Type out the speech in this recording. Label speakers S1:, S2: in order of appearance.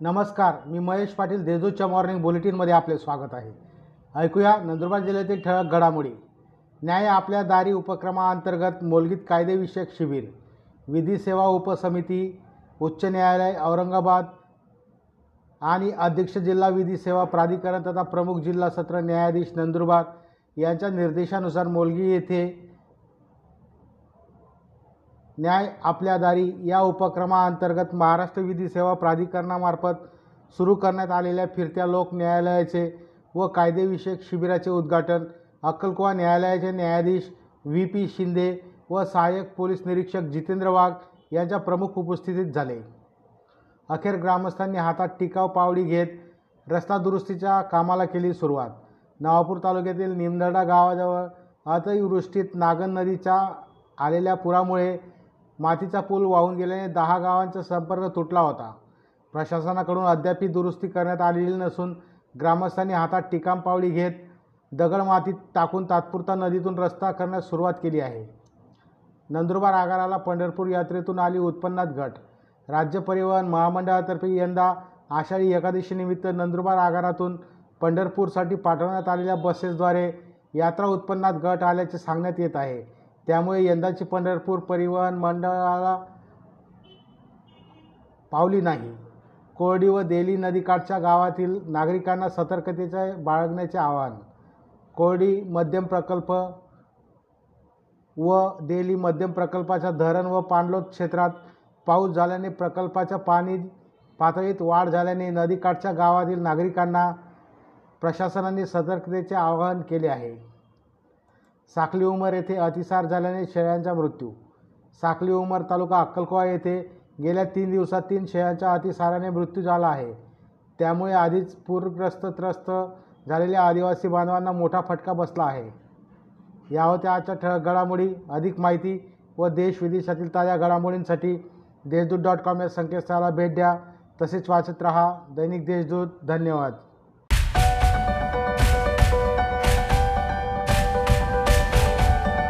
S1: नमस्कार मी महेश पाटील देजूच्या मॉर्निंग बुलेटिनमध्ये आपले स्वागत आहे. ऐकूया नंदुरबार जिल्ह्यातील ठळक घडामोडी. न्याय आपल्या दारी उपक्रमाअंतर्गत मोलगीत कायदेविषयक शिबिर. विधी सेवा उपसमिती उच्च न्यायालय औरंगाबाद आणि अध्यक्ष जिल्हा विधी सेवा प्राधिकरण तथा प्रमुख जिल्हा सत्र न्यायाधीश नंदुरबार यांच्या निर्देशानुसार मोलगी येथे न्याय आपल्या दारी या उपक्रमाअंतर्गत महाराष्ट्र विधी सेवा प्राधिकरणामार्फत सुरू करण्यात आलेल्या फिरत्या लोक न्यायालयाचे व कायदेविषयक शिबिराचे उद्घाटन अक्कलकुवा न्यायालयाचे न्यायाधीश व्ही पी शिंदे व सहाय्यक पोलीस निरीक्षक जितेंद्र वाघ यांच्या प्रमुख उपस्थितीत झाले. अखेर ग्रामस्थांनी हातात टिकाव पावडी घेत रस्ता दुरुस्तीच्या कामाला केली सुरुवात. नवापूर तालुक्यातील निमदडा गावाजवळ अतिवृष्टीत नागन नदीच्या आलेल्या पुरामुळे मातीचा पूल वाहून गेल्याने दहा गावांचा संपर्क तुटला होता. प्रशासनाकडून अद्यापही दुरुस्ती करण्यात आलेली नसून ग्रामस्थांनी हातात टिकाम पावली घेत दगड मातीत टाकून तात्पुरता नदीतून रस्ता करण्यास सुरुवात केली आहे. नंदुरबार आगाराला पंढरपूर यात्रेतून आली उत्पन्नात घट. राज्य परिवहन महामंडळातर्फे यंदा आषाढी एकादशीनिमित्त नंदुरबार आगारातून पंढरपूरसाठी पाठवण्यात आलेल्या बसेसद्वारे यात्रा उत्पन्नात घट आल्याचे सांगण्यात येत आहे. त्यामुळे यंदाची पंढरपूर परिवहन मंडळाला पावली नाही. कोरडी व देली नदीकाठच्या गावातील नागरिकांना सतर्कतेचे बाळगण्याचे आवाहन. कोरडी मध्यम प्रकल्प व देली मध्यम प्रकल्पाच्या धरण व पाणलोट क्षेत्रात पाऊस झाल्याने प्रकल्पाच्या पाणी पातळीत वाढ झाल्याने नदीकाठच्या गावातील नागरिकांना प्रशासनाने सतर्कतेचे आवाहन केले आहे. साखली उमर येथे अतिसार झाल्याने शेळ्यांचा मृत्यू. साखली उमर तालुका अक्कलकोवा येथे गेल्या तीन दिवसात तीन शेळ्यांच्या अतिसाराने मृत्यू झाला आहे. त्यामुळे आधीच पूरग्रस्त त्रस्त झालेल्या आदिवासी बांधवांना मोठा फटका बसला आहे. या होत्या आजच्या ठळक घडामोडी. अधिक माहिती व देश विदेशातील ताज्या घडामोडींसाठी देशदूत डॉट कॉम या संकेतस्थळाला भेट द्या. तसेच वाचत रहा. दैनिक देशदूत. धन्यवाद.